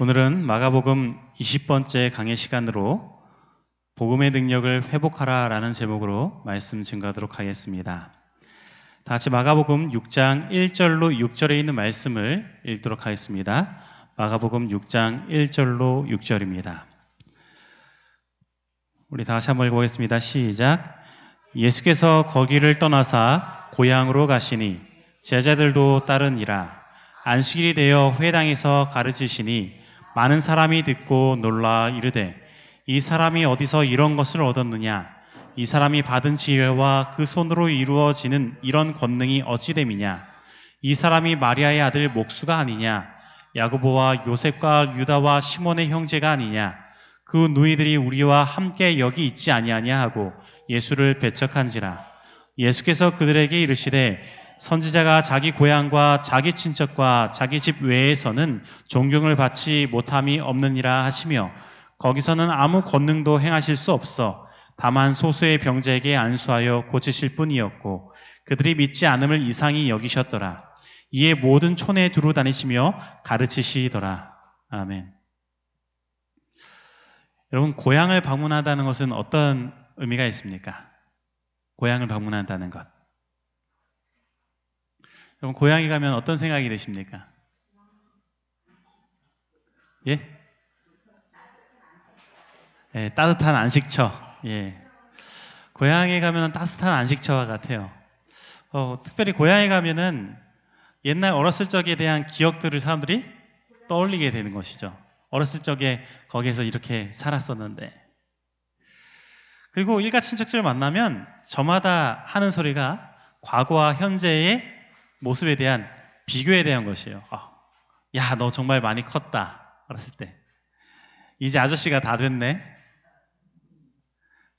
오늘은 마가복음 20번째 강의 시간으로 복음의 능력을 회복하라 라는 제목으로 말씀 증가하도록 하겠습니다. 다 같이 마가복음 6장 1절로 6절에 있는 말씀을 읽도록 하겠습니다. 마가복음 6장 1절로 6절입니다. 우리 다 같이 한번 읽어보겠습니다. 시작. 예수께서 거기를 떠나사 고향으로 가시니 제자들도 따르니라. 안식일이 되어 회당에서 가르치시니 많은 사람이 듣고 놀라 이르되 이 사람이 어디서 이런 것을 얻었느냐? 이 사람이 받은 지혜와 그 손으로 이루어지는 이런 권능이 어찌됨이냐? 이 사람이 마리아의 아들 목수가 아니냐? 야고보와 요셉과 유다와 시몬의 형제가 아니냐? 그 누이들이 우리와 함께 여기 있지 아니하냐? 하고 예수를 배척한지라. 예수께서 그들에게 이르시되 선지자가 자기 고향과 자기 친척과 자기 집 외에서는 존경을 받지 못함이 없느니라 하시며 거기서는 아무 권능도 행하실 수 없어 다만 소수의 병자에게 안수하여 고치실 뿐이었고 그들이 믿지 않음을 이상히 여기셨더라. 이에 모든 촌에 두루 다니시며 가르치시더라. 아멘. 여러분 고향을 방문하다는 것은 어떤 의미가 있습니까? 고향을 방문한다는 것. 여러분 고향에 가면 어떤 생각이 드십니까? 예? 예, 따뜻한 안식처. 예. 고향에 가면 따뜻한 안식처와 같아요. 어, 특별히 고향에 가면은 옛날 어렸을 적에 대한 기억들을 사람들이 떠올리게 되는 것이죠. 어렸을 적에 거기에서 이렇게 살았었는데. 그리고 일가 친척들을 만나면 저마다 하는 소리가 과거와 현재의 모습에 대한 비교에 대한 것이에요. 아, 야, 너 정말 많이 컸다. 어렸을 때. 이제 아저씨가 다 됐네.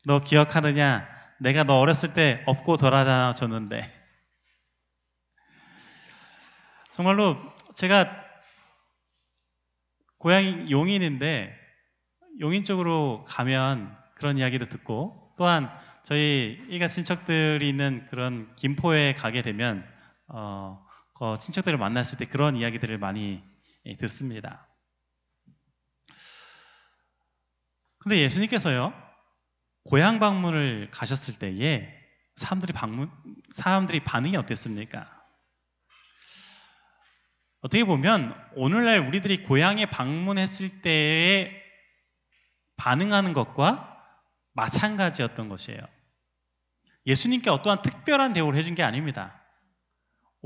너 기억하느냐? 내가 너 어렸을 때 업고 돌아다녀 줬는데. 정말로 제가 고향이 용인인데 용인 쪽으로 가면 그런 이야기도 듣고 또한 저희 일가 친척들이 있는 그런 김포에 가게 되면 어, 그 친척들을 만났을 때 그런 이야기들을 많이 예, 듣습니다. 근데 예수님께서요 고향 방문을 가셨을 때에 사람들이 방문 사람들이 반응이 어땠습니까? 어떻게 보면 오늘날 우리들이 고향에 방문했을 때에 반응하는 것과 마찬가지였던 것이에요. 예수님께 어떠한 특별한 대우를 해준 게 아닙니다.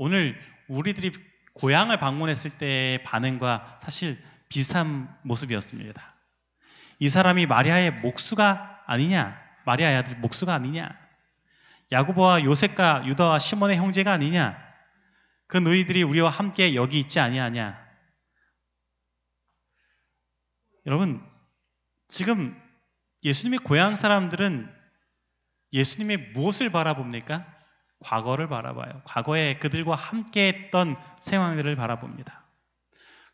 오늘 우리들이 고향을 방문했을 때의 반응과 사실 비슷한 모습이었습니다. 이 사람이 마리아의 목수가 아니냐? 마리아의 아들 목수가 아니냐? 야고보와 요셉과 유다와 시몬의 형제가 아니냐? 그 너희들이 우리와 함께 여기 있지 아니하냐? 여러분, 지금 예수님의 고향 사람들은 예수님의 무엇을 바라봅니까? 과거를 바라봐요. 과거에 그들과 함께 했던 상황들을 바라봅니다.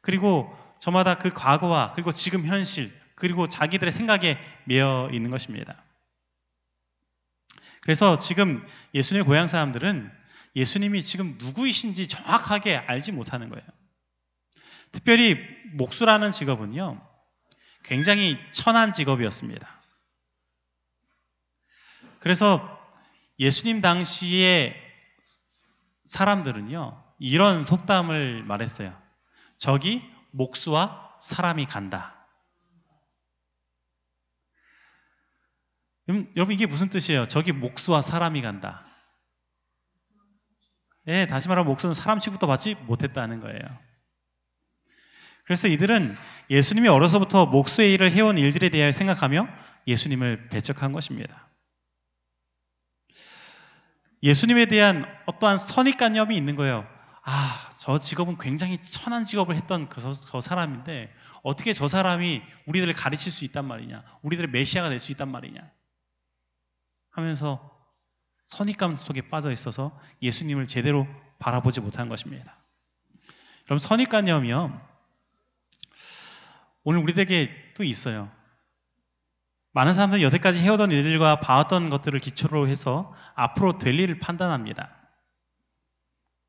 그리고 저마다 그 과거와 그리고 지금 현실 그리고 자기들의 생각에 매여 있는 것입니다. 그래서 지금 예수님의 고향 사람들은 예수님이 지금 누구이신지 정확하게 알지 못하는 거예요. 특별히 목수라는 직업은요, 굉장히 천한 직업이었습니다. 그래서 예수님 당시의 사람들은요, 이런 속담을 말했어요. 저기 목수와 사람이 간다. 여러분, 이게 무슨 뜻이에요? 저기 목수와 사람이 간다. 예, 다시 말하면 목수는 사람 취급도 받지 못했다는 거예요. 그래서 이들은 예수님이 어려서부터 목수의 일을 해온 일들에 대해 생각하며 예수님을 배척한 것입니다. 예수님에 대한 어떠한 선입관념이 있는 거예요. 아, 저 직업은 굉장히 천한 직업을 했던 그, 저 사람인데 어떻게 저 사람이 우리들을 가르칠 수 있단 말이냐? 우리들의 메시아가 될 수 있단 말이냐? 하면서 선입감 속에 빠져 있어서 예수님을 제대로 바라보지 못한 것입니다. 그럼 선입관념이요. 오늘 우리들에게 또 있어요. 많은 사람들이 여태까지 해오던 일들과 봐왔던 것들을 기초로 해서 앞으로 될 일을 판단합니다.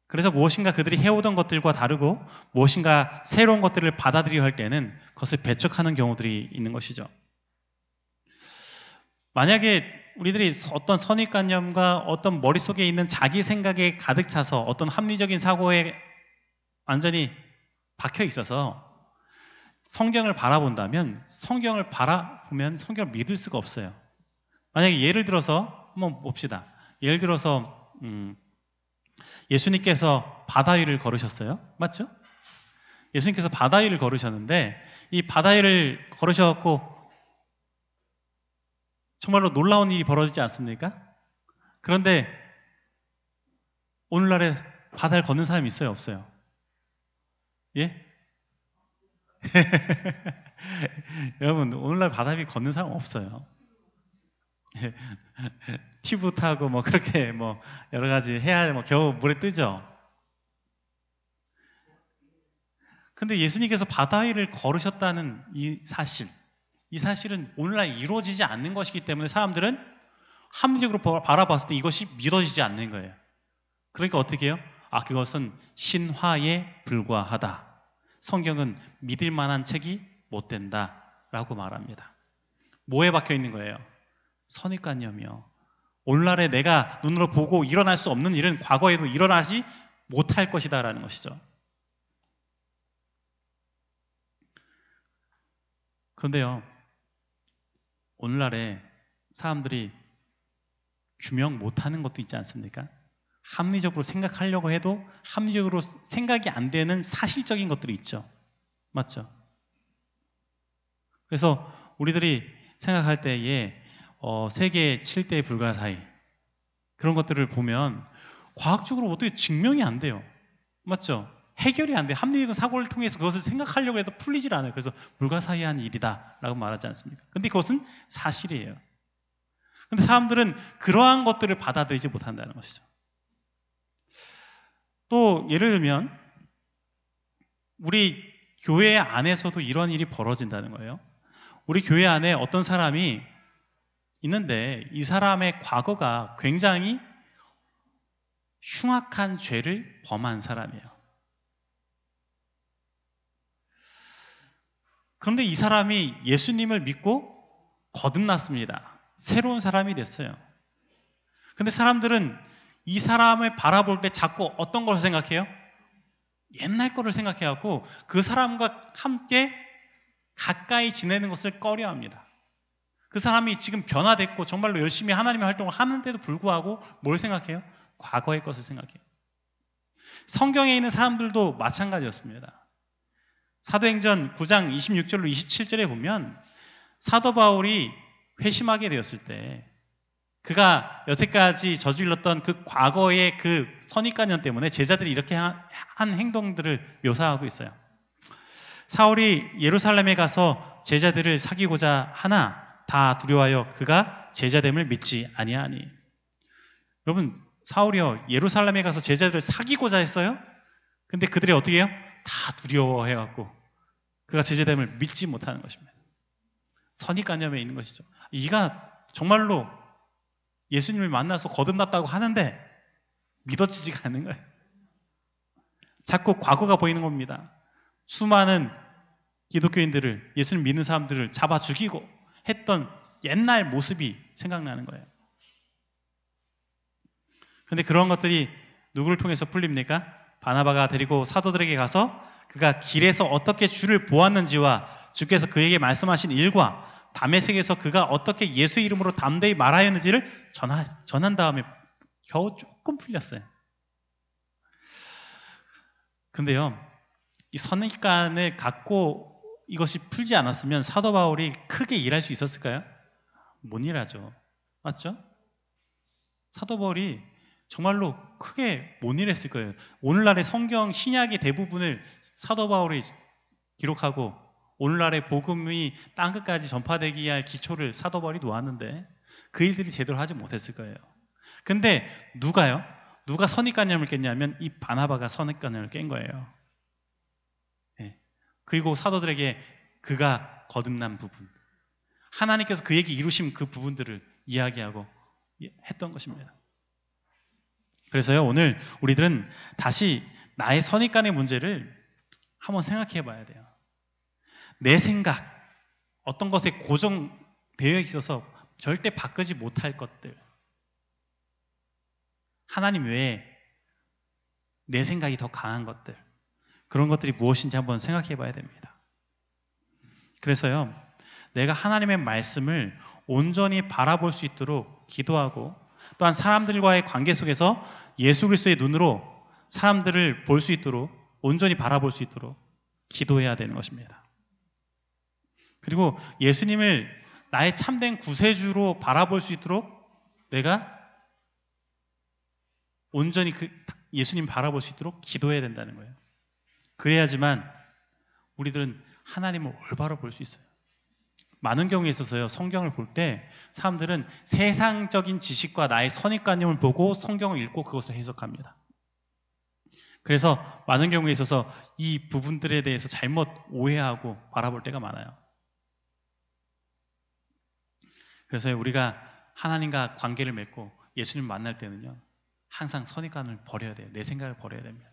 그래서 무엇인가 그들이 해오던 것들과 다르고 무엇인가 새로운 것들을 받아들여 할 때는 그것을 배척하는 경우들이 있는 것이죠. 만약에 우리들이 어떤 선입관념과 어떤 머릿속에 있는 자기 생각에 가득 차서 어떤 합리적인 사고에 완전히 박혀 있어서 성경을 바라본다면 성경을 바라보면 성경을 믿을 수가 없어요. 만약에 예를 들어서 한번 봅시다. 예를 들어서 음, 예수님께서 바다 위를 걸으셨어요. 맞죠? 예수님께서 바다 위를 걸으셨는데 이 바다 위를 걸으셔갖고 정말로 놀라운 일이 벌어지지 않습니까? 그런데 오늘날에 바다를 걷는 사람이 있어요, 없어요? 예? 여러분, 오늘날 바다 위 걷는 사람 없어요. 튜브 타고 뭐 그렇게 뭐 여러 가지 해야 뭐 겨우 물에 뜨죠. 근데 예수님께서 바다 위를 걸으셨다는 이 사실, 이 사실은 오늘날 이루어지지 않는 것이기 때문에 사람들은 합리적으로 바라봤을 때 이것이 믿어지지 않는 거예요. 그러니까 어떻게 해요? 아, 그것은 신화에 불과하다. 성경은 믿을 만한 책이 못 된다. 라고 말합니다. 뭐에 박혀 있는 거예요? 선입관념이요. 오늘날에 내가 눈으로 보고 일어날 수 없는 일은 과거에도 일어나지 못할 것이다. 라는 것이죠. 그런데요, 오늘날에 사람들이 규명 못하는 것도 있지 않습니까? 합리적으로 생각하려고 해도 합리적으로 생각이 안 되는 사실적인 것들이 있죠. 맞죠? 그래서 우리들이 생각할 때에 어, 세계 7대 불가사의 그런 것들을 보면 과학적으로 어떻게 증명이 안 돼요. 맞죠? 해결이 안 돼. 합리적인 사고를 통해서 그것을 생각하려고 해도 풀리질 않아요. 그래서 불가사의한 일이다라고 말하지 않습니까? 근데 그것은 사실이에요. 근데 사람들은 그러한 것들을 받아들이지 못한다는 것이죠. 또 예를 들면 우리 교회 안에서도 이런 일이 벌어진다는 거예요. 우리 교회 안에 어떤 사람이 있는데 이 사람의 과거가 굉장히 흉악한 죄를 범한 사람이에요. 그런데 이 사람이 예수님을 믿고 거듭났습니다. 새로운 사람이 됐어요. 근데 사람들은 이 사람을 바라볼 때 자꾸 어떤 걸 생각해요? 옛날 거를 생각해갖고 그 사람과 함께 가까이 지내는 것을 꺼려 합니다. 그 사람이 지금 변화됐고 정말로 열심히 하나님의 활동을 하는데도 불구하고 뭘 생각해요? 과거의 것을 생각해요. 성경에 있는 사람들도 마찬가지였습니다. 사도행전 9장 26절로 27절에 보면 사도 바울이 회심하게 되었을 때 그가 여태까지 저질렀던 그 과거의 그 선입관념 때문에 제자들이 이렇게 한 행동들을 묘사하고 있어요. 사울이 예루살렘에 가서 제자들을 사귀고자 하나 다 두려워하여 그가 제자됨을 믿지 아니하니. 여러분 사울이요 예루살렘에 가서 제자들을 사귀고자 했어요. 근데 그들이 어떻게 해요? 다 두려워해갖고 그가 제자됨을 믿지 못하는 것입니다. 선입관념에 있는 것이죠. 이가 정말로 예수님을 만나서 거듭났다고 하는데 믿어지지가 않는 거예요. 자꾸 과거가 보이는 겁니다. 수많은 기독교인들을 예수님 믿는 사람들을 잡아 죽이고 했던 옛날 모습이 생각나는 거예요. 그런데 그런 것들이 누구를 통해서 풀립니까? 바나바가 데리고 사도들에게 가서 그가 길에서 어떻게 주를 보았는지와 주께서 그에게 말씀하신 일과 담에색에서 그가 어떻게 예수 이름으로 담대히 말하였는지를 전하, 전한 다음에 겨우 조금 풀렸어요. 근데요, 이 선입관을 갖고 이것이 풀지 않았으면 사도 바울이 크게 일할 수 있었을까요? 못 일하죠. 맞죠? 사도 바울이 정말로 크게 못 일했을 거예요. 오늘날의 성경 신약의 대부분을 사도 바울이 기록하고 오늘날의 복음이 땅 끝까지 전파되기 할 기초를 사도 바울이 놓았는데 그 일들이 제대로 하지 못했을 거예요. 근데 누가요? 누가 선입관념을 깼냐면 이 바나바가 선입관념을 깬 거예요. 그리고 사도들에게 그가 거듭난 부분, 하나님께서 그에게 이루신 그 부분들을 이야기하고 했던 것입니다. 그래서요, 오늘 우리들은 다시 나의 선입관의 문제를 한번 생각해 봐야 돼요. 내 생각, 어떤 것에 고정되어 있어서 절대 바꾸지 못할 것들. 하나님 외에 내 생각이 더 강한 것들. 그런 것들이 무엇인지 한번 생각해 봐야 됩니다. 그래서요, 내가 하나님의 말씀을 온전히 바라볼 수 있도록 기도하고 또한 사람들과의 관계 속에서 예수 그리스도의 눈으로 사람들을 볼 수 있도록 온전히 바라볼 수 있도록 기도해야 되는 것입니다. 그리고 예수님을 나의 참된 구세주로 바라볼 수 있도록 내가 온전히 그 예수님 바라볼 수 있도록 기도해야 된다는 거예요. 그래야지만 우리들은 하나님을 올바로 볼 수 있어요. 많은 경우에 있어서요, 성경을 볼 때 사람들은 세상적인 지식과 나의 선입관념을 보고 성경을 읽고 그것을 해석합니다. 그래서 많은 경우에 있어서 이 부분들에 대해서 잘못 오해하고 바라볼 때가 많아요. 그래서 우리가 하나님과 관계를 맺고 예수님 만날 때는요, 항상 선입관을 버려야 돼요. 내 생각을 버려야 됩니다.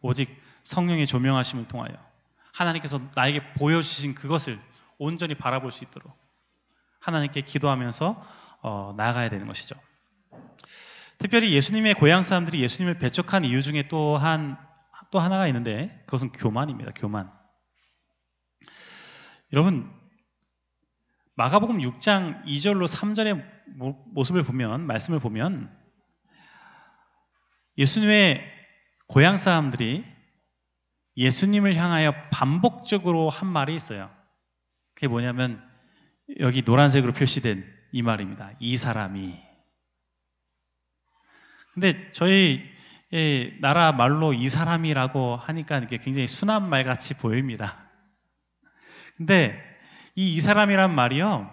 오직 성령의 조명하심을 통하여 하나님께서 나에게 보여주신 그것을 온전히 바라볼 수 있도록 하나님께 기도하면서 어, 나아가야 되는 것이죠. 특별히 예수님의 고향 사람들이 예수님을 배척한 이유 중에 또 한, 또 하나가 있는데 그것은 교만입니다. 교만. 여러분, 마가복음 6장 2절로 3절의 모습을 보면, 말씀을 보면 예수님의 고향 사람들이 예수님을 향하여 반복적으로 한 말이 있어요. 그게 뭐냐면 여기 노란색으로 표시된 이 말입니다. 이 사람이. 근데 저희 나라 말로 이 사람이라고 하니까 이게 굉장히 순한 말 같이 보입니다. 근데 이 이 사람이란 말이요.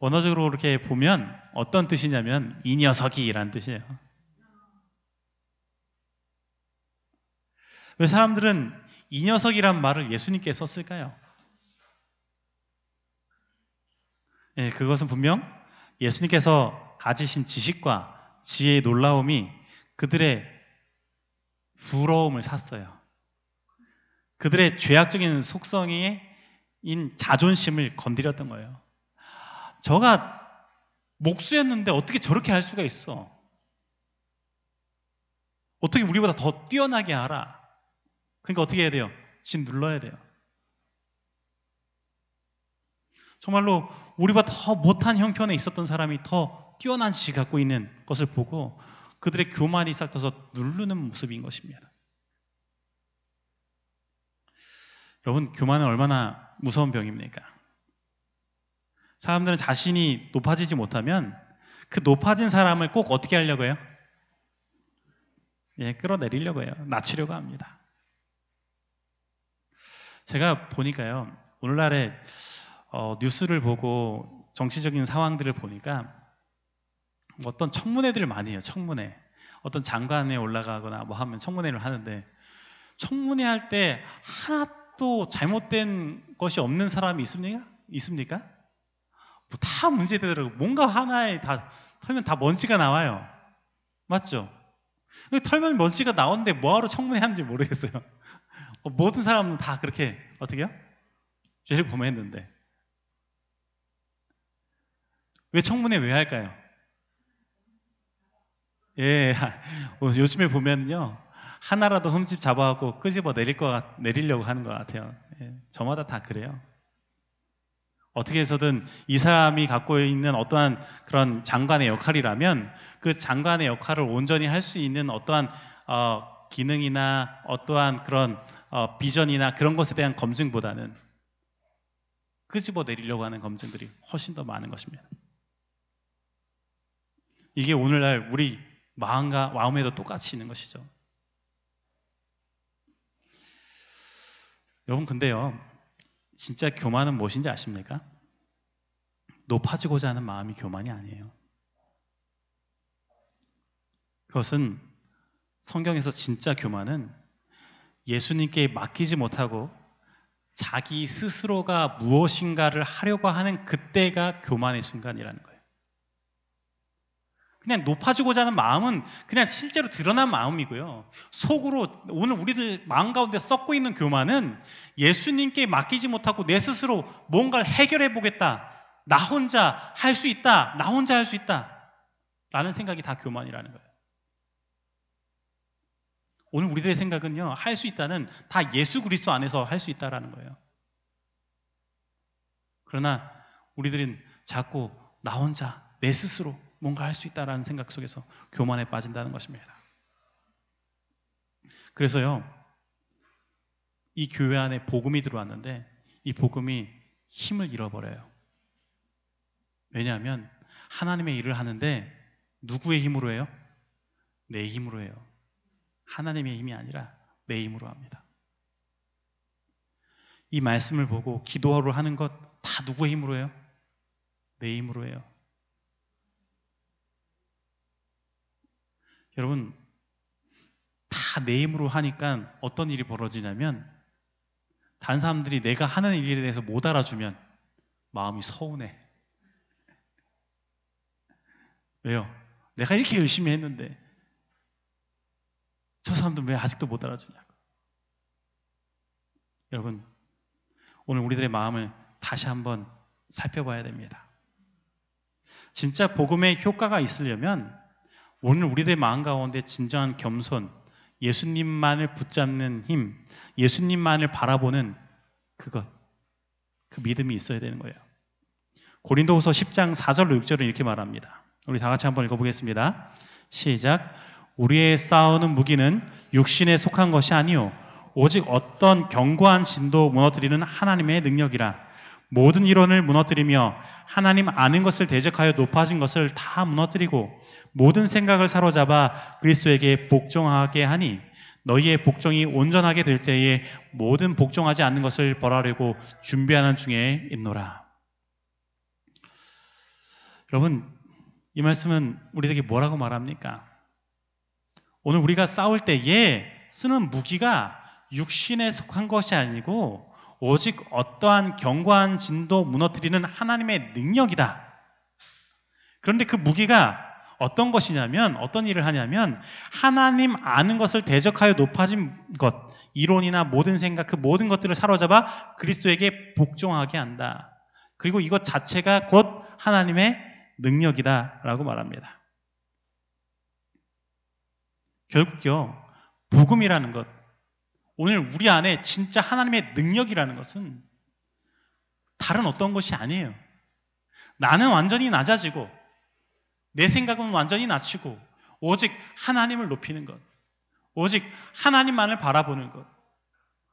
언어적으로 이렇게 보면 어떤 뜻이냐면 이 녀석이라는 뜻이에요. 왜 사람들은 이 녀석이란 말을 예수님께 썼을까요? 예, 그것은 분명 예수님께서 가지신 지식과 지혜의 놀라움이 그들의 부러움을 샀어요. 그들의 죄악적인 속성 인 자존심을 건드렸던 거예요. 저가 목수였는데 어떻게 저렇게 할 수가 있어? 어떻게 우리보다 더 뛰어나게 알아? 그러니까 어떻게 해야 돼요? 진 눌러야 돼요. 정말로 우리보다 더 못한 형편에 있었던 사람이 더 뛰어난 지 갖고 있는 것을 보고 그들의 교만이 싹터서 누르는 모습인 것입니다. 여러분, 교만은 얼마나 무서운 병입니까? 사람들은 자신이 높아지지 못하면 그 높아진 사람을 꼭 어떻게 하려고 해요? 예, 끌어내리려고 해요. 낮추려고 합니다. 제가 보니까요, 오늘날에 어, 뉴스를 보고 정치적인 상황들을 보니까 어떤 청문회들을 많이 해요. 청문회. 어떤 장관에 올라가거나 뭐 하면 청문회를 하는데 청문회 할 때 하나 도 잘못된 것이 없는 사람이 있습니까? 있습니까? 뭐 다 문제되더라고. 뭔가 하나에 다 털면 다 먼지가 나와요. 맞죠? 털면 먼지가 나오는데 뭐하러 청문회 하는지 모르겠어요. 어, 모든 사람은 다 그렇게 어떻게요? 죄를 범했는데 왜 청문회 왜 할까요? 예, 어, 요즘에 보면요. 하나라도 흠집 잡아갖고 끄집어 내릴 것 같, 내리려고 하는 것 같아요. 예, 저마다 다 그래요. 어떻게 해서든 이 사람이 갖고 있는 어떠한 그런 장관의 역할이라면 그 장관의 역할을 온전히 할 수 있는 어떠한 어, 기능이나 어떠한 그런 어, 비전이나 그런 것에 대한 검증보다는 끄집어 내리려고 하는 검증들이 훨씬 더 많은 것입니다. 이게 오늘날 우리 마음과 마음에도 똑같이 있는 것이죠. 여러분 근데요. 진짜 교만은 무엇인지 아십니까? 높아지고자 하는 마음이 교만이 아니에요. 그것은 성경에서 진짜 교만은 예수님께 맡기지 못하고 자기 스스로가 무엇인가를 하려고 하는 그때가 교만의 순간이라는 거예요. 그냥 높아지고자 하는 마음은 그냥 실제로 드러난 마음이고요. 속으로 오늘 우리들 마음 가운데 썩고 있는 교만은 예수님께 맡기지 못하고 내 스스로 뭔가를 해결해 보겠다. 나 혼자 할 수 있다. 나 혼자 할 수 있다. 라는 생각이 다 교만이라는 거예요. 오늘 우리들의 생각은요, 할 수 있다는 다 예수 그리스도 안에서 할 수 있다라는 거예요. 그러나 우리들은 자꾸 나 혼자 내 스스로 뭔가 할 수 있다라는 생각 속에서 교만에 빠진다는 것입니다. 그래서요, 이 교회 안에 복음이 들어왔는데 이 복음이 힘을 잃어버려요. 왜냐하면 하나님의 일을 하는데 누구의 힘으로 해요? 내 힘으로 해요. 하나님의 힘이 아니라 내 힘으로 합니다. 이 말씀을 보고 기도하러 하는 것 다 누구의 힘으로 해요? 내 힘으로 해요. 여러분, 다 내 힘으로 하니까 어떤 일이 벌어지냐면, 다른 사람들이 내가 하는 일에 대해서 못 알아주면 마음이 서운해. 왜요? 내가 이렇게 열심히 했는데, 저 사람들 왜 아직도 못 알아주냐고. 여러분, 오늘 우리들의 마음을 다시 한번 살펴봐야 됩니다. 진짜 복음의 효과가 있으려면 오늘 우리들의 마음 가운데 진정한 겸손, 예수님만을 붙잡는 힘, 예수님만을 바라보는 그것, 그 믿음이 있어야 되는 거예요. 고린도후서 10장 4절로 6절은 이렇게 말합니다. 우리 다 같이 한번 읽어보겠습니다. 시작. 우리의 싸우는 무기는 육신에 속한 것이 아니요 오직 어떤 견고한 진도 무너뜨리는 하나님의 능력이라 모든 이론을 무너뜨리며 하나님 아는 것을 대적하여 높아진 것을 다 무너뜨리고 모든 생각을 사로잡아 그리스도에게 복종하게 하니 너희의 복종이 온전하게 될 때에 모든 복종하지 않는 것을 벌하려고 준비하는 중에 있노라. 여러분, 이 말씀은 우리에게 뭐라고 말합니까? 오늘 우리가 싸울 때에 쓰는 무기가 육신에 속한 것이 아니고 오직 어떠한 견고한 진도 무너뜨리는 하나님의 능력이다. 그런데 그 무기가 어떤 것이냐면 어떤 일을 하냐면 하나님 아는 것을 대적하여 높아진 것 이론이나 모든 생각 그 모든 것들을 사로잡아 그리스도에게 복종하게 한다. 그리고 이것 자체가 곧 하나님의 능력이다라고 말합니다. 결국요 복음이라는 것 오늘 우리 안에 진짜 하나님의 능력이라는 것은 다른 어떤 것이 아니에요. 나는 완전히 낮아지고 내 생각은 완전히 낮추고 오직 하나님을 높이는 것. 오직 하나님만을 바라보는 것.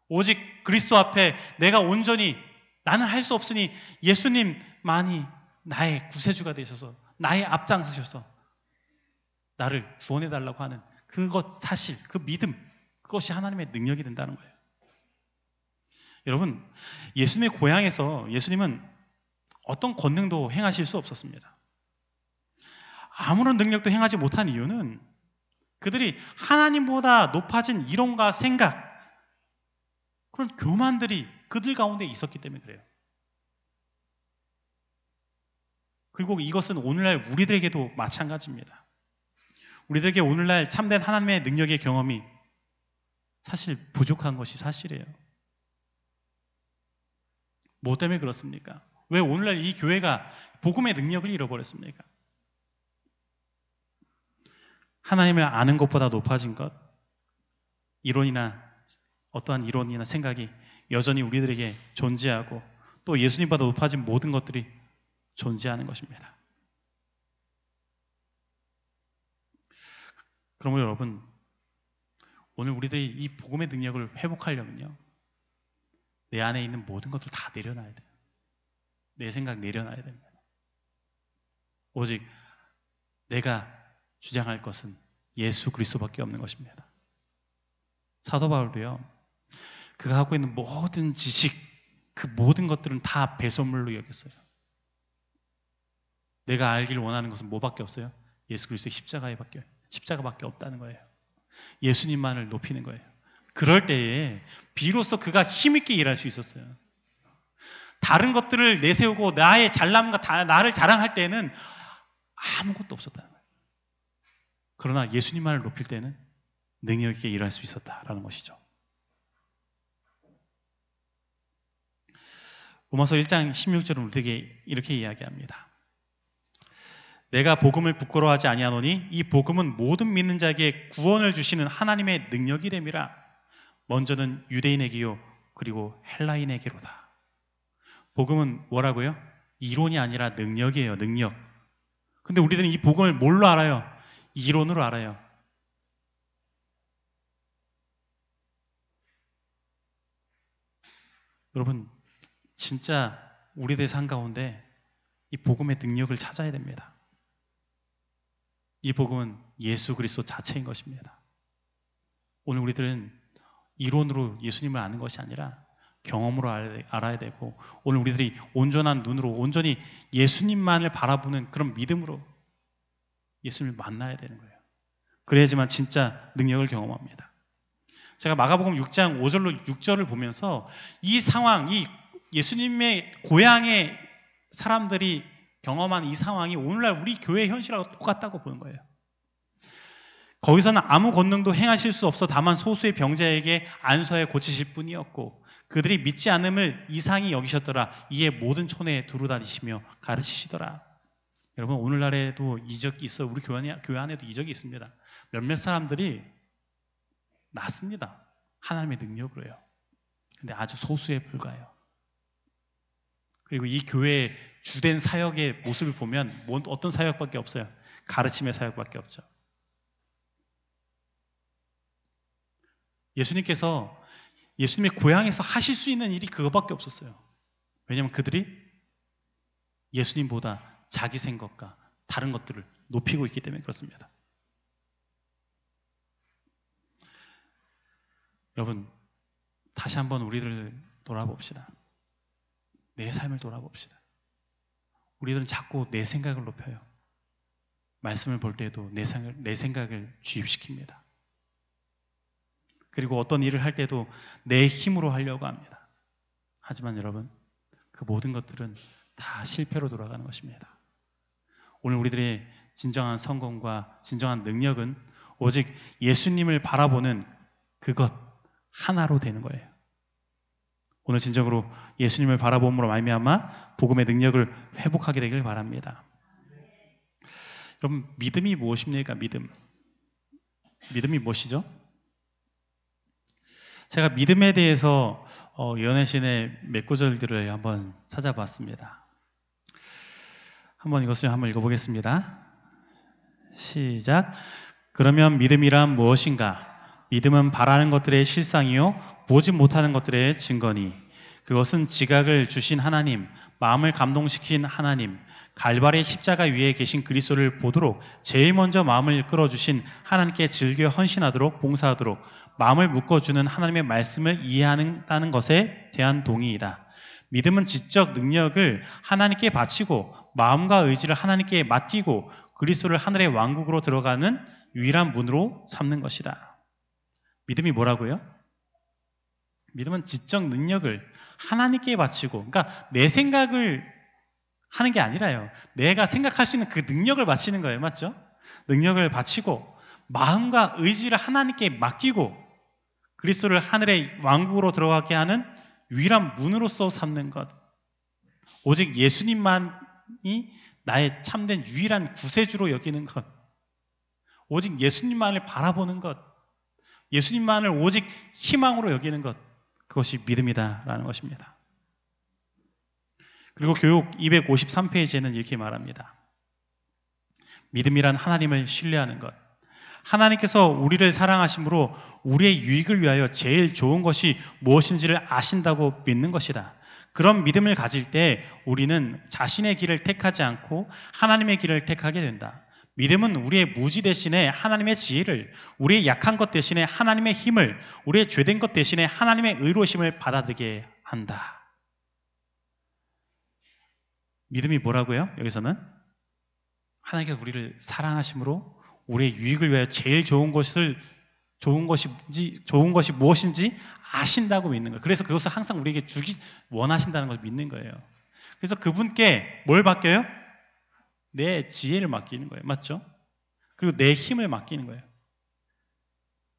오직 그리스도 앞에 내가 온전히 나는 할 수 없으니 예수님만이 나의 구세주가 되셔서 나의 앞장서셔서 나를 구원해 달라고 하는 그것 사실, 그 믿음, 그것이 하나님의 능력이 된다는 거예요. 여러분, 예수님의 고향에서 예수님은 어떤 권능도 행하실 수 없었습니다. 아무런 능력도 행하지 못한 이유는 그들이 하나님보다 높아진 이론과 생각, 그런 교만들이 그들 가운데 있었기 때문에 그래요. 그리고 이것은 오늘날 우리들에게도 마찬가지입니다. 우리들에게 오늘날 참된 하나님의 능력의 경험이 사실 부족한 것이 사실이에요. 뭐 때문에 그렇습니까? 왜 오늘날 이 교회가 복음의 능력을 잃어버렸습니까? 하나님을 아는 것보다 높아진 것, 이론이나 어떠한 이론이나 생각이 여전히 우리들에게 존재하고 또 예수님보다 높아진 모든 것들이 존재하는 것입니다. 그러면 여러분, 오늘 우리들이 이 복음의 능력을 회복하려면요. 내 안에 있는 모든 것들 다 내려놔야 돼요. 내 생각 내려놔야 됩니다. 오직 내가 주장할 것은 예수 그리스도밖에 없는 것입니다. 사도 바울도요. 그가 하고 있는 모든 지식, 그 모든 것들은 다 배설물로 여겼어요. 내가 알기를 원하는 것은 뭐밖에 없어요? 예수 그리스도의 십자가에밖에 십자가밖에 없다는 거예요. 예수님만을 높이는 거예요. 그럴 때에 비로소 그가 힘있게 일할 수 있었어요. 다른 것들을 내세우고 나의 잘남과 나를 자랑할 때에는 아무것도 없었다는 거예요. 그러나 예수님만을 높일 때는 능력 있게 일할 수 있었다라는 것이죠. 로마서 1장 16절은 우리에게 이렇게 이야기합니다. 내가 복음을 부끄러워하지 아니하노니 이 복음은 모든 믿는 자에게 구원을 주시는 하나님의 능력이 됨이라. 먼저는 유대인에게요 그리고 헬라인에게로다. 복음은 뭐라고요? 이론이 아니라 능력이에요. 능력. 근데 우리들은 이 복음을 뭘로 알아요? 이론으로 알아요. 여러분, 진짜 우리들 삶 가운데 이 복음의 능력을 찾아야 됩니다. 이 복음은 예수 그리스도 자체인 것입니다. 오늘 우리들은 이론으로 예수님을 아는 것이 아니라 경험으로 알아야 되고 오늘 우리들이 온전한 눈으로 온전히 예수님만을 바라보는 그런 믿음으로 예수님을 만나야 되는 거예요. 그래야지만 진짜 능력을 경험합니다. 제가 마가복음 6장 5절로 6절을 보면서 이 상황, 이 예수님의 고향의 사람들이 경험한 이 상황이 오늘날 우리 교회 현실하고 똑같다고 보는 거예요. 거기서는 아무 권능도 행하실 수 없어 다만 소수의 병자에게 안서에 고치실 뿐이었고 그들이 믿지 않음을 이상히 여기셨더라. 이에 모든 촌에 두루 다니시며 가르치시더라. 여러분 오늘날에도 이적이 있어 우리 교회, 교회 안에도 이적이 있습니다. 몇몇 사람들이 낫습니다. 하나님의 능력으로요. 근데 아주 소수에 불과해요. 그리고 이 교회의 주된 사역의 모습을 보면 어떤 사역밖에 없어요. 가르침의 사역밖에 없죠. 예수님께서 예수님의 고향에서 하실 수 있는 일이 그거밖에 없었어요. 왜냐하면 그들이 예수님보다 자기 생각과 다른 것들을 높이고 있기 때문에 그렇습니다. 여러분, 다시 한번 우리를 돌아봅시다. 내 삶을 돌아봅시다. 우리들은 자꾸 내 생각을 높여요. 말씀을 볼 때도 내, 생각을, 내 생각을 주입시킵니다. 그리고 어떤 일을 할 때도 내 힘으로 하려고 합니다. 하지만 여러분, 그 모든 것들은 다 실패로 돌아가는 것입니다. 오늘 우리들의 진정한 성공과 진정한 능력은 오직 예수님을 바라보는 그것 하나로 되는 거예요. 오늘 진정으로 예수님을 바라봄으로 말미암아 복음의 능력을 회복하게 되길 바랍니다. 여러분 믿음이 무엇입니까? 믿음. 믿음이 무엇이죠? 제가 믿음에 대해서 어, 연애신의 몇 구절들을 한번 찾아봤습니다. 한번 이것을 한번 읽어보겠습니다. 시작. 그러면 믿음이란 무엇인가? 믿음은 바라는 것들의 실상이요 보지 못하는 것들의 증거니 그것은 지각을 주신 하나님, 마음을 감동시킨 하나님, 갈발의 십자가 위에 계신 그리스도를 보도록 제일 먼저 마음을 끌어주신 하나님께 즐겨 헌신하도록 봉사하도록 마음을 묶어주는 하나님의 말씀을 이해하는 것에 대한 동의이다. 믿음은 지적 능력을 하나님께 바치고 마음과 의지를 하나님께 맡기고 그리스도를 하늘의 왕국으로 들어가는 유일한 문으로 삼는 것이다. 믿음이 뭐라고요? 믿음은 지적 능력을 하나님께 바치고, 그러니까 내 생각을 하는 게 아니라요. 내가 생각할 수 있는 그 능력을 바치는 거예요. 맞죠? 능력을 바치고, 마음과 의지를 하나님께 맡기고, 그리스도를 하늘의 왕국으로 들어가게 하는 유일한 문으로서 삼는 것. 오직 예수님만이 나의 참된 유일한 구세주로 여기는 것. 오직 예수님만을 바라보는 것. 예수님만을 오직 희망으로 여기는 것. 그것이 믿음이다라는 것입니다. 그리고 교육 253페이지에는 이렇게 말합니다. 믿음이란 하나님을 신뢰하는 것. 하나님께서 우리를 사랑하심으로 우리의 유익을 위하여 제일 좋은 것이 무엇인지를 아신다고 믿는 것이다. 그런 믿음을 가질 때 우리는 자신의 길을 택하지 않고 하나님의 길을 택하게 된다. 믿음은 우리의 무지 대신에 하나님의 지혜를, 우리의 약한 것 대신에 하나님의 힘을, 우리의 죄된 것 대신에 하나님의 의로심을 받아들이게 한다. 믿음이 뭐라고요? 여기서는 하나님께서 우리를 사랑하심으로 우리의 유익을 위하여 제일 좋은 것을 좋은 것인지 좋은 것이 무엇인지 아신다고 믿는 거예요. 그래서 그것을 항상 우리에게 주기 원하신다는 것을 믿는 거예요. 그래서 그분께 뭘 맡겨요? 내 지혜를 맡기는 거예요. 맞죠? 그리고 내 힘을 맡기는 거예요.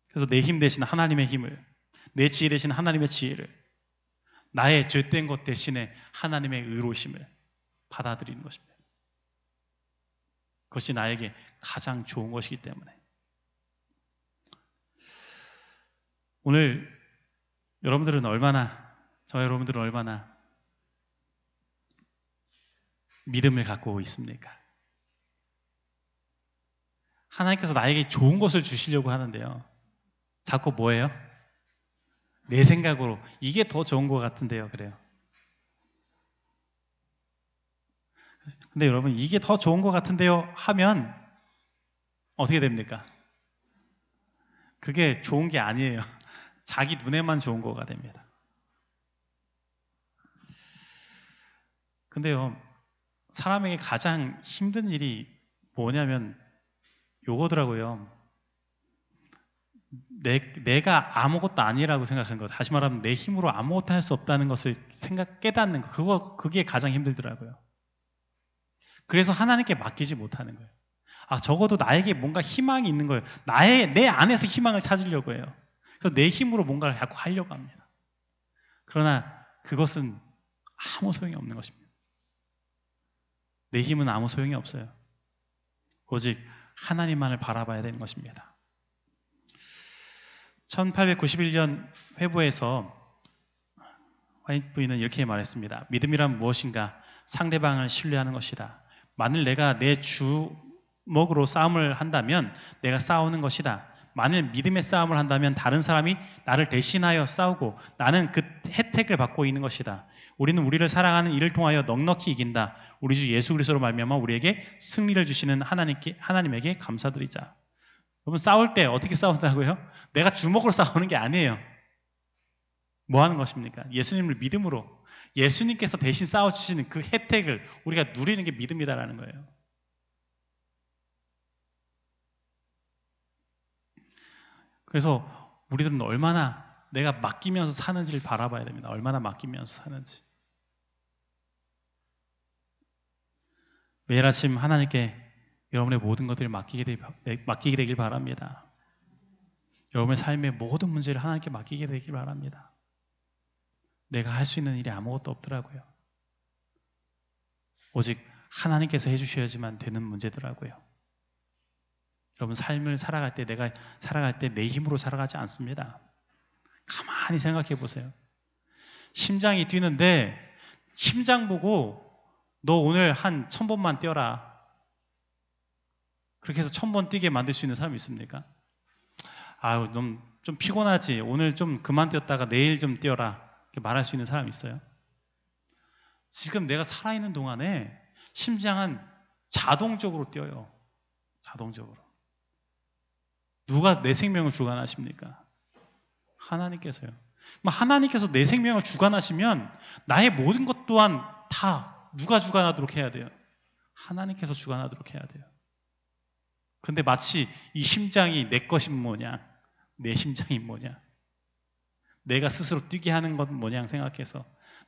그래서 내 힘 대신 하나님의 힘을, 내 지혜 대신 하나님의 지혜를, 나의 죄된 것 대신에 하나님의 의로심을 받아들이는 것입니다. 그것이 나에게 가장 좋은 것이기 때문에. 오늘 여러분들은 얼마나, 저 여러분들은 얼마나 믿음을 갖고 있습니까? 하나님께서 나에게 좋은 것을 주시려고 하는데요. 자꾸 뭐예요? 내 생각으로 이게 더 좋은 것 같은데요. 그래요. 근데 여러분 이게 더 좋은 것 같은데요 하면 어떻게 됩니까? 그게 좋은 게 아니에요. 자기 눈에만 좋은 거가 됩니다. 근데요, 사람에게 가장 힘든 일이 뭐냐면 요거더라고요. 내, 내가 아무것도 아니라고 생각하는 것. 다시 말하면 내 힘으로 아무것도 할 수 없다는 것을 생각, 깨닫는 거. 그거, 그게 가장 힘들더라고요. 그래서 하나님께 맡기지 못하는 거예요. 아, 적어도 나에게 뭔가 희망이 있는 거예요. 나의, 내 안에서 희망을 찾으려고 해요. 그래서 내 힘으로 뭔가를 자꾸 하려고 합니다. 그러나 그것은 아무 소용이 없는 것입니다. 내 힘은 아무 소용이 없어요. 오직 하나님만을 바라봐야 되는 것입니다. 1891년 회보에서 화이트 부인은 이렇게 말했습니다. 믿음이란 무엇인가? 상대방을 신뢰하는 것이다. 만일 내가 내 주먹으로 싸움을 한다면 내가 싸우는 것이다. 만일 믿음의 싸움을 한다면 다른 사람이 나를 대신하여 싸우고 나는 그 혜택을 받고 있는 것이다. 우리는 우리를 사랑하는 이를 통하여 넉넉히 이긴다. 우리 주 예수 그리스도로 말미암아 우리에게 승리를 주시는 하나님께 하나님에게 감사드리자. 여러분 싸울 때 어떻게 싸운다고요? 내가 주먹으로 싸우는 게 아니에요. 뭐 하는 것입니까? 예수님을 믿음으로 예수님께서 대신 싸워 주시는 그 혜택을 우리가 누리는 게 믿음이다라는 거예요. 그래서 우리들은 얼마나 내가 맡기면서 사는지를 바라봐야 됩니다. 얼마나 맡기면서 사는지. 매일 아침 하나님께 여러분의 모든 것들을 맡기게, 되, 네, 맡기게 되길 바랍니다. 여러분의 삶의 모든 문제를 하나님께 맡기게 되길 바랍니다. 내가 할 수 있는 일이 아무것도 없더라고요. 오직 하나님께서 해주셔야지만 되는 문제더라고요. 여러분 삶을 살아갈 때 내가 살아갈 때 내 힘으로 살아가지 않습니다. 가만히 생각해 보세요. 심장이 뛰는데 심장 보고 너 오늘 한 천 번만 뛰어라. 그렇게 해서 천 번 뛰게 만들 수 있는 사람이 있습니까? 아유, 좀, 좀 피곤하지. 오늘 좀 그만 뛰었다가 내일 좀 뛰어라. 이렇게 말할 수 있는 사람이 있어요. 지금 내가 살아있는 동안에 심장은 자동적으로 뛰어요. 자동적으로. 누가 내 생명을 주관하십니까? 하나님께서요. 하나님께서 내 생명을 주관하시면 나의 모든 것 또한 다 누가 주관하도록 해야 돼요? 하나님께서 주관하도록 해야 돼요. 근데 마치 이 심장이 내 것인 뭐냐, 내 심장이 뭐냐, 내가 스스로 뛰게 하는 것 뭐냐 생각해서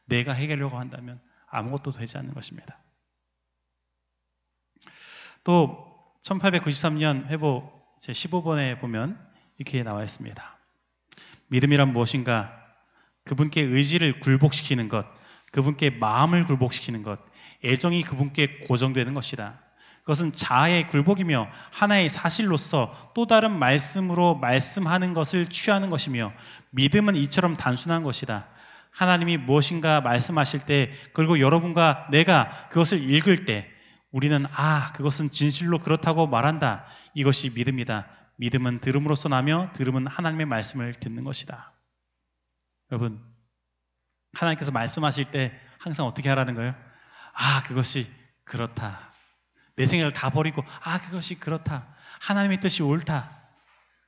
내가 해결하려고 한다면 아무것도 되지 않는 것입니다. 또 1893년 회보 제 15번에 보면 이렇게 나와 있습니다. 믿음이란 무엇인가? 그분께 의지를 굴복시키는 것, 그분께 마음을 굴복시키는 것, 애정이 그분께 고정되는 것이다. 그것은 자아의 굴복이며 하나의 사실로서 또 다른 말씀으로 말씀하는 것을 취하는 것이며 믿음은 이처럼 단순한 것이다. 하나님이 무엇인가 말씀하실 때 그리고 여러분과 내가 그것을 읽을 때 우리는 아, 그것은 진실로 그렇다고 말한다. 이것이 믿음이다. 믿음은 들음으로써 나며 들음은 하나님의 말씀을 듣는 것이다. 여러분, 하나님께서 말씀하실 때 항상 어떻게 하라는 거예요? 아, 그것이 그렇다. 내 생각을 다 버리고, 아, 그것이 그렇다. 하나님의 뜻이 옳다.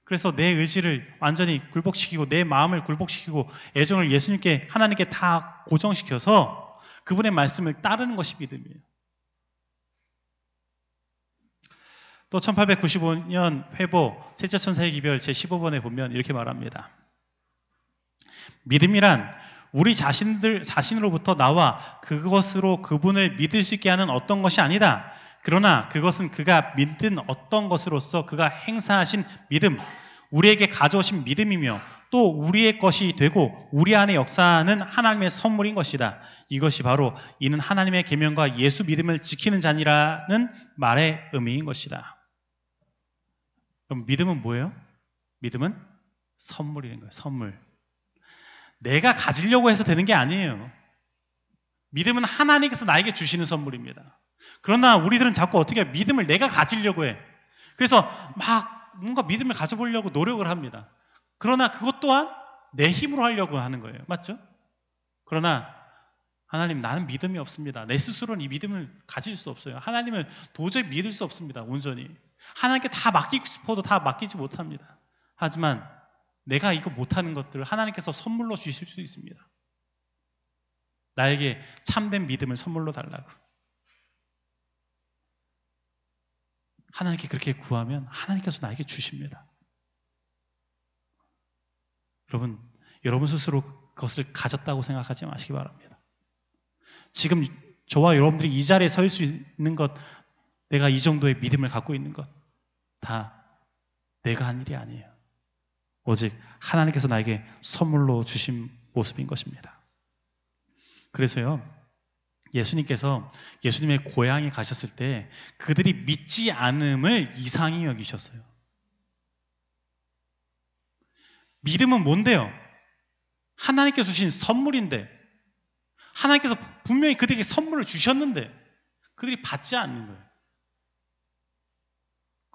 그래서 내 의지를 완전히 굴복시키고, 내 마음을 굴복시키고, 애정을 예수님께, 하나님께 다 고정시켜서 그분의 말씀을 따르는 것이 믿음이에요. 또 1895년 회보 셋째 천사의 기별 제15번에 보면 이렇게 말합니다. 믿음이란 우리 자신들 자신으로부터 나와 그것으로 그분을 믿을 수 있게 하는 어떤 것이 아니다. 그러나 그것은 그가 믿은 어떤 것으로서 그가 행사하신 믿음, 우리에게 가져오신 믿음이며 또 우리의 것이 되고 우리 안에 역사하는 하나님의 선물인 것이다. 이것이 바로 이는 하나님의 계명과 예수 믿음을 지키는 자니라는 말의 의미인 것이다. 그럼 믿음은 뭐예요? 믿음은 선물이는 거예요. 선물. 내가 가지려고 해서 되는 게 아니에요. 믿음은 하나님께서 나에게 주시는 선물입니다. 그러나 우리들은 자꾸 어떻게 믿음을 내가 가지려고 해. 그래서 막 뭔가 믿음을 가져보려고 노력을 합니다. 그러나 그것 또한 내 힘으로 하려고 하는 거예요. 맞죠? 그러나 하나님 나는 믿음이 없습니다. 내 스스로는 이 믿음을 가질 수 없어요. 하나님을 도저히 믿을 수 없습니다. 온전히. 하나님께 다 맡기고 싶어도 다 맡기지 못합니다. 하지만 내가 이거 못하는 것들을 하나님께서 선물로 주실 수 있습니다. 나에게 참된 믿음을 선물로 달라고. 하나님께 그렇게 구하면 하나님께서 나에게 주십니다. 여러분, 여러분 스스로 그것을 가졌다고 생각하지 마시기 바랍니다. 지금 저와 여러분들이 이 자리에 서 있는 것, 내가 이 정도의 믿음을 갖고 있는 것, 다 내가 한 일이 아니에요. 오직 하나님께서 나에게 선물로 주신 모습인 것입니다. 그래서요, 예수님께서 예수님의 고향에 가셨을 때 그들이 믿지 않음을 이상히 여기셨어요. 믿음은 뭔데요? 하나님께서 주신 선물인데, 하나님께서 분명히 그들에게 선물을 주셨는데, 그들이 받지 않는 거예요.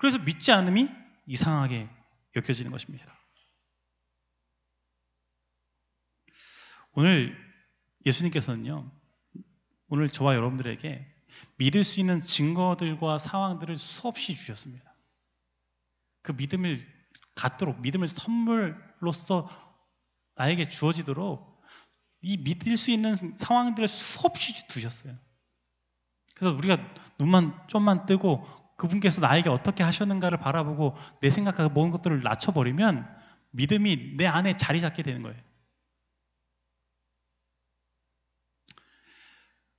그래서 믿지 않음이 이상하게 여겨지는 것입니다. 오늘 예수님께서는요, 오늘 저와 여러분들에게 믿을 수 있는 증거들과 상황들을 수없이 주셨습니다. 그 믿음을 갖도록, 믿음을 선물로서 나에게 주어지도록 이 믿을 수 있는 상황들을 수없이 두셨어요. 그래서 우리가 눈만 좀만 뜨고 그분께서 나에게 어떻게 하셨는가를 바라보고 내 생각하고 모든 것들을 낮춰버리면 믿음이 내 안에 자리 잡게 되는 거예요.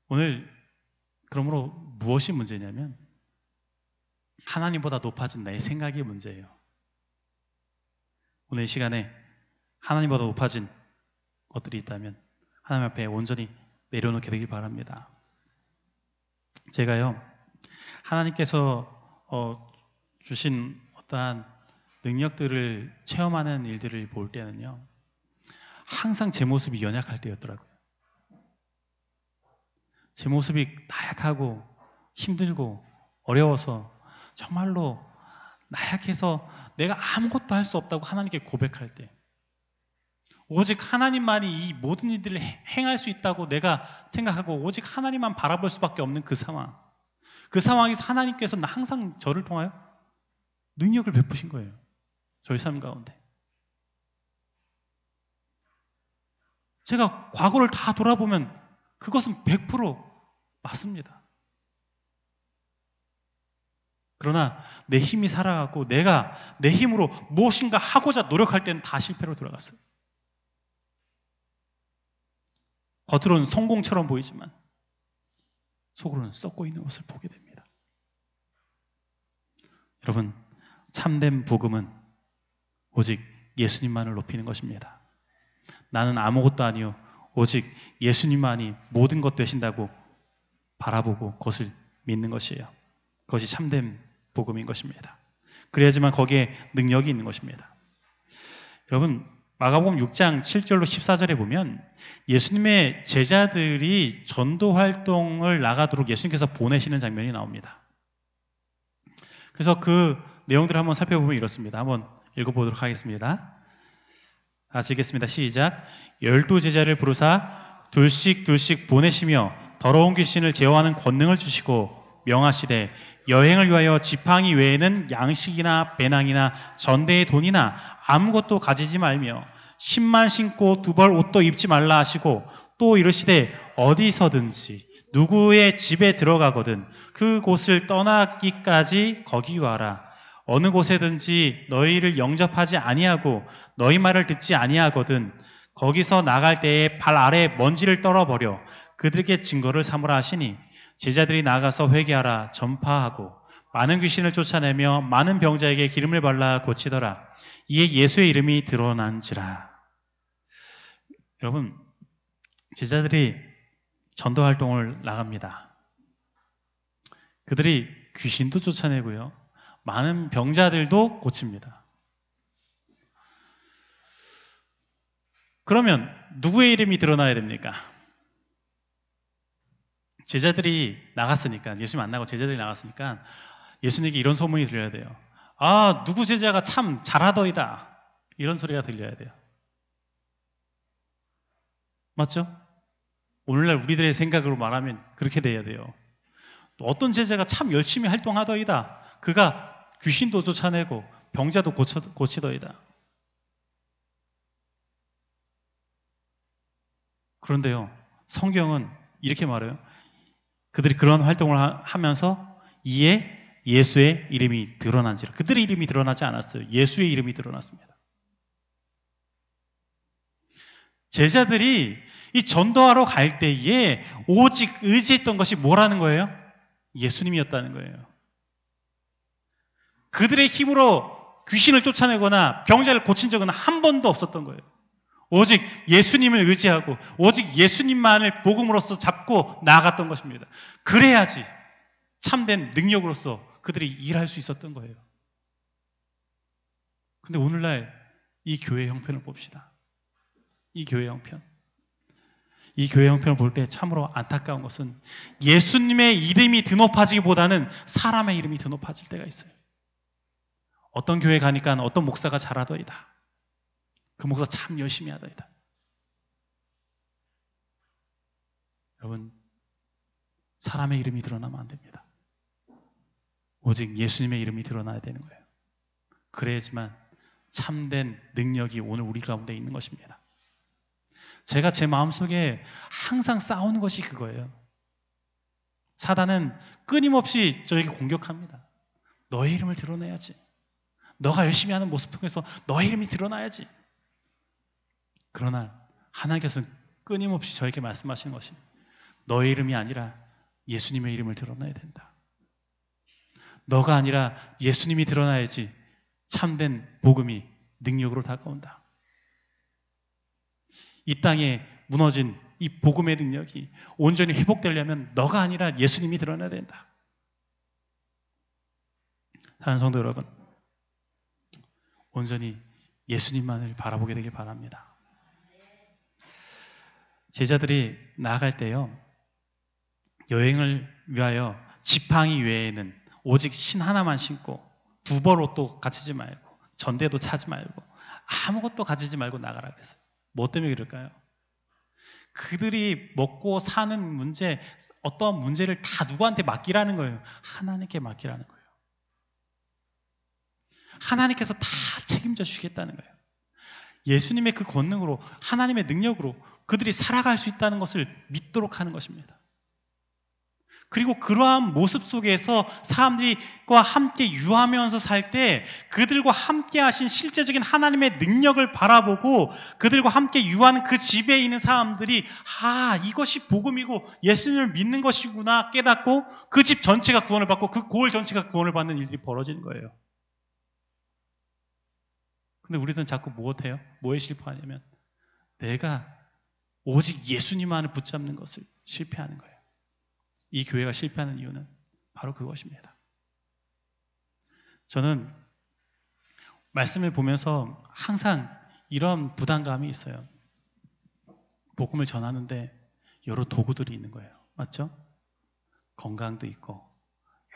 오늘 그러므로 무엇이 문제냐면 하나님보다 높아진 내 생각이 문제예요. 오늘 이 시간에 하나님보다 높아진 것들이 있다면 하나님 앞에 온전히 내려놓게 되길 바랍니다. 제가요 하나님께서 어, 주신 어떠한 능력들을 체험하는 일들을 볼 때는요 항상 제 모습이 연약할 때였더라고요. 제 모습이 나약하고 힘들고 어려워서 정말로 나약해서 내가 아무것도 할 수 없다고 하나님께 고백할 때 오직 하나님만이 이 모든 일들을 행할 수 있다고 내가 생각하고 오직 하나님만 바라볼 수밖에 없는 그 상황 그 상황에서 하나님께서 항상 저를 통하여 능력을 베푸신 거예요. 저희 삶 가운데. 제가 과거를 다 돌아보면 그것은 100% 맞습니다. 그러나 내 힘이 살아가고 내가 내 힘으로 무엇인가 하고자 노력할 때는 다 실패로 돌아갔어요. 겉으로는 성공처럼 보이지만 속으로는 썩고 있는 것을 보게 됩니다. 여러분, 참된 복음은 오직 예수님만을 높이는 것입니다. 나는 아무것도 아니요. 오직 예수님만이 모든 것 되신다고 바라보고 그것을 믿는 것이에요. 그것이 참된 복음인 것입니다. 그래야지만 거기에 능력이 있는 것입니다. 여러분, 마가복음 6장 7절로 14절에 보면 예수님의 제자들이 전도 활동을 나가도록 예수님께서 보내시는 장면이 나옵니다. 그래서 그 내용들을 한번 살펴보면 이렇습니다. 한번 읽어보도록 하겠습니다. 같이 읽겠습니다. 시작. 열두 제자를 부르사 둘씩 둘씩 보내시며 더러운 귀신을 제어하는 권능을 주시고 명하시되 여행을 위하여 지팡이 외에는 양식이나 배낭이나 전대의 돈이나 아무것도 가지지 말며 신만 신고 두 벌 옷도 입지 말라 하시고 또 이르시되 어디서든지 누구의 집에 들어가거든 그곳을 떠나기까지 거기 와라 어느 곳에든지 너희를 영접하지 아니하고 너희 말을 듣지 아니하거든 거기서 나갈 때에 발 아래 먼지를 떨어버려 그들에게 증거를 삼으라 하시니 제자들이 나가서 회개하라 전파하고 많은 귀신을 쫓아내며 많은 병자에게 기름을 발라 고치더라. 이에 예수의 이름이 드러난지라. 여러분, 제자들이 전도 활동을 나갑니다. 그들이 귀신도 쫓아내고요. 많은 병자들도 고칩니다. 그러면 누구의 이름이 드러나야 됩니까? 제자들이 나갔으니까 예수님 만나고 제자들이 나갔으니까 예수님에게 이런 소문이 들려야 돼요. 아 누구 제자가 참 잘하더이다 이런 소리가 들려야 돼요. 맞죠? 오늘날 우리들의 생각으로 말하면 그렇게 돼야 돼요. 또 어떤 제자가 참 열심히 활동하더이다. 그가 귀신도 쫓아내고 병자도 고쳐, 고치더이다. 그런데요, 성경은 이렇게 말해요. 그들이 그런 활동을 하- 하면서 이에 예수의 이름이 드러난지라. 그들의 이름이 드러나지 않았어요. 예수의 이름이 드러났습니다. 제자들이 이 전도하러 갈 때에 오직 의지했던 것이 뭐라는 거예요? 예수님이었다는 거예요. 그들의 힘으로 귀신을 쫓아내거나 병자를 고친 적은 한 번도 없었던 거예요. 오직 예수님을 의지하고 오직 예수님만을 복음으로서 잡고 나아갔던 것입니다. 그래야지 참된 능력으로서 그들이 일할 수 있었던 거예요. 근데 오늘날 이 교회 형편을 봅시다. 이 교회 형편. 이 교회 형편을 볼 때 참으로 안타까운 것은 예수님의 이름이 드높아지기보다는 사람의 이름이 드높아질 때가 있어요. 어떤 교회 가니까 어떤 목사가 잘하더이다. 그 목사 참 열심히 하더이다. 여러분, 사람의 이름이 드러나면 안 됩니다. 오직 예수님의 이름이 드러나야 되는 거예요. 그래야지만 참된 능력이 오늘 우리 가운데 있는 것입니다. 제가 제 마음속에 항상 싸우는 것이 그거예요. 사단은 끊임없이 저에게 공격합니다. 너의 이름을 드러내야지. 너가 열심히 하는 모습 통해서 너의 이름이 드러나야지. 그러나 하나님께서는 끊임없이 저에게 말씀하시는 것이 너의 이름이 아니라 예수님의 이름을 드러내야 된다. 너가 아니라 예수님이 드러나야지 참된 복음이 능력으로 다가온다. 이 땅에 무너진 이 복음의 능력이 온전히 회복되려면 너가 아니라 예수님이 드러나야 된다. 사랑하는 성도 여러분, 온전히 예수님만을 바라보게 되길 바랍니다. 제자들이 나아갈 때요, 여행을 위하여 지팡이 외에는 오직 신 하나만 신고 두벌 옷도 갖추지 말고 전대도 차지 말고 아무것도 가지지 말고 나가라 그랬어요. 뭐 때문에 그럴까요? 그들이 먹고 사는 문제, 어떤 문제를 다 누구한테 맡기라는 거예요. 하나님께 맡기라는 거예요. 하나님께서 다 책임져 주시겠다는 거예요. 예수님의 그 권능으로, 하나님의 능력으로 그들이 살아갈 수 있다는 것을 믿도록 하는 것입니다. 그리고 그러한 모습 속에서 사람들과 함께 유하면서 살 때 그들과 함께 하신 실제적인 하나님의 능력을 바라보고 그들과 함께 유하는 그 집에 있는 사람들이 아, 이것이 복음이고 예수님을 믿는 것이구나 깨닫고 그 집 전체가 구원을 받고 그 고을 전체가 구원을 받는 일들이 벌어지는 거예요. 근데 우리들은 자꾸 무엇해요? 뭐에 실패하냐면 내가 오직 예수님만을 붙잡는 것을 실패하는 거예요. 이 교회가 실패하는 이유는 바로 그것입니다. 저는 말씀을 보면서 항상 이런 부담감이 있어요. 복음을 전하는데 여러 도구들이 있는 거예요. 맞죠? 건강도 있고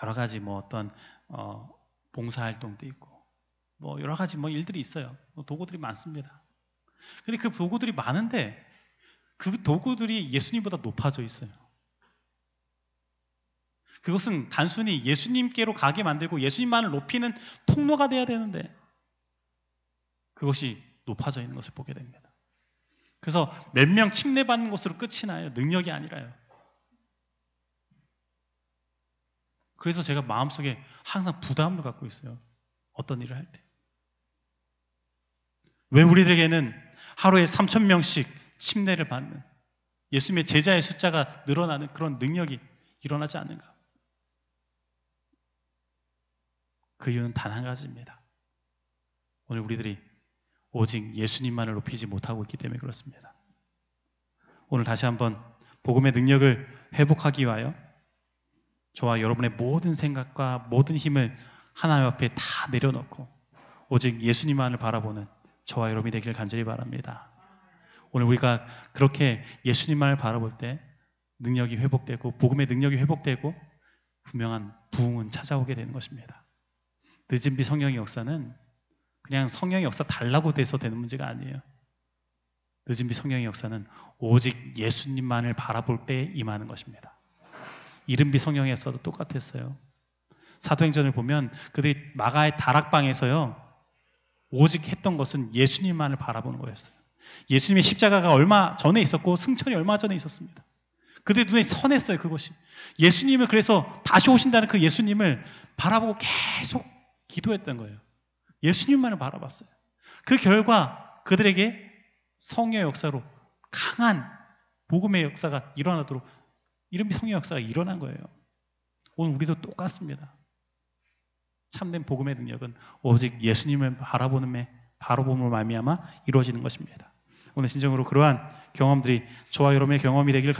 여러 가지 뭐 어떤 어, 봉사 활동도 있고 뭐 여러 가지 뭐 일들이 있어요. 뭐 도구들이 많습니다. 근데 그 도구들이 많은데 그 도구들이 예수님보다 높아져 있어요. 그것은 단순히 예수님께로 가게 만들고 예수님만을 높이는 통로가 돼야 되는데 그것이 높아져 있는 것을 보게 됩니다. 그래서 몇 명 침례받는 것으로 끝이 나요. 능력이 아니라요. 그래서 제가 마음속에 항상 부담을 갖고 있어요. 어떤 일을 할 때. 왜 우리에게는 하루에 3천 명씩 침례를 받는 예수님의 제자의 숫자가 늘어나는 그런 능력이 일어나지 않는가? 그 이유는 단 한 가지입니다. 오늘 우리들이 오직 예수님만을 높이지 못하고 있기 때문에 그렇습니다. 오늘 다시 한번 복음의 능력을 회복하기 위하여 저와 여러분의 모든 생각과 모든 힘을 하나님 앞에 다 내려놓고 오직 예수님만을 바라보는 저와 여러분이 되기를 간절히 바랍니다. 오늘 우리가 그렇게 예수님만을 바라볼 때 능력이 회복되고 복음의 능력이 회복되고 분명한 부흥은 찾아오게 되는 것입니다. 늦은 비 성령의 역사는 그냥 성령의 역사 달라고 돼서 되는 문제가 아니에요. 늦은 비 성령의 역사는 오직 예수님만을 바라볼 때 임하는 것입니다. 이른 비 성령의 역사도 똑같았어요. 사도행전을 보면 그들이 마가의 다락방에서요. 오직 했던 것은 예수님만을 바라보는 거였어요. 예수님의 십자가가 얼마 전에 있었고 승천이 얼마 전에 있었습니다. 그들 눈에 선했어요, 그것이. 예수님을 그래서 다시 오신다는 그 예수님을 바라보고 계속 기도했던 거예요. 예수님만을 바라봤어요. 그 결과 그들에게 성의 역사로 강한 복음의 역사가 일어나도록 이름이 성의 역사가 일어난 거예요. 오늘 우리도 똑같습니다. 참된 복음의 능력은 오직 예수님을 바라보는 바라봄으로 말미암아 이루어지는 것입니다. 오늘 진정으로 그러한 경험들이 저와 여러분의 경험이 되기를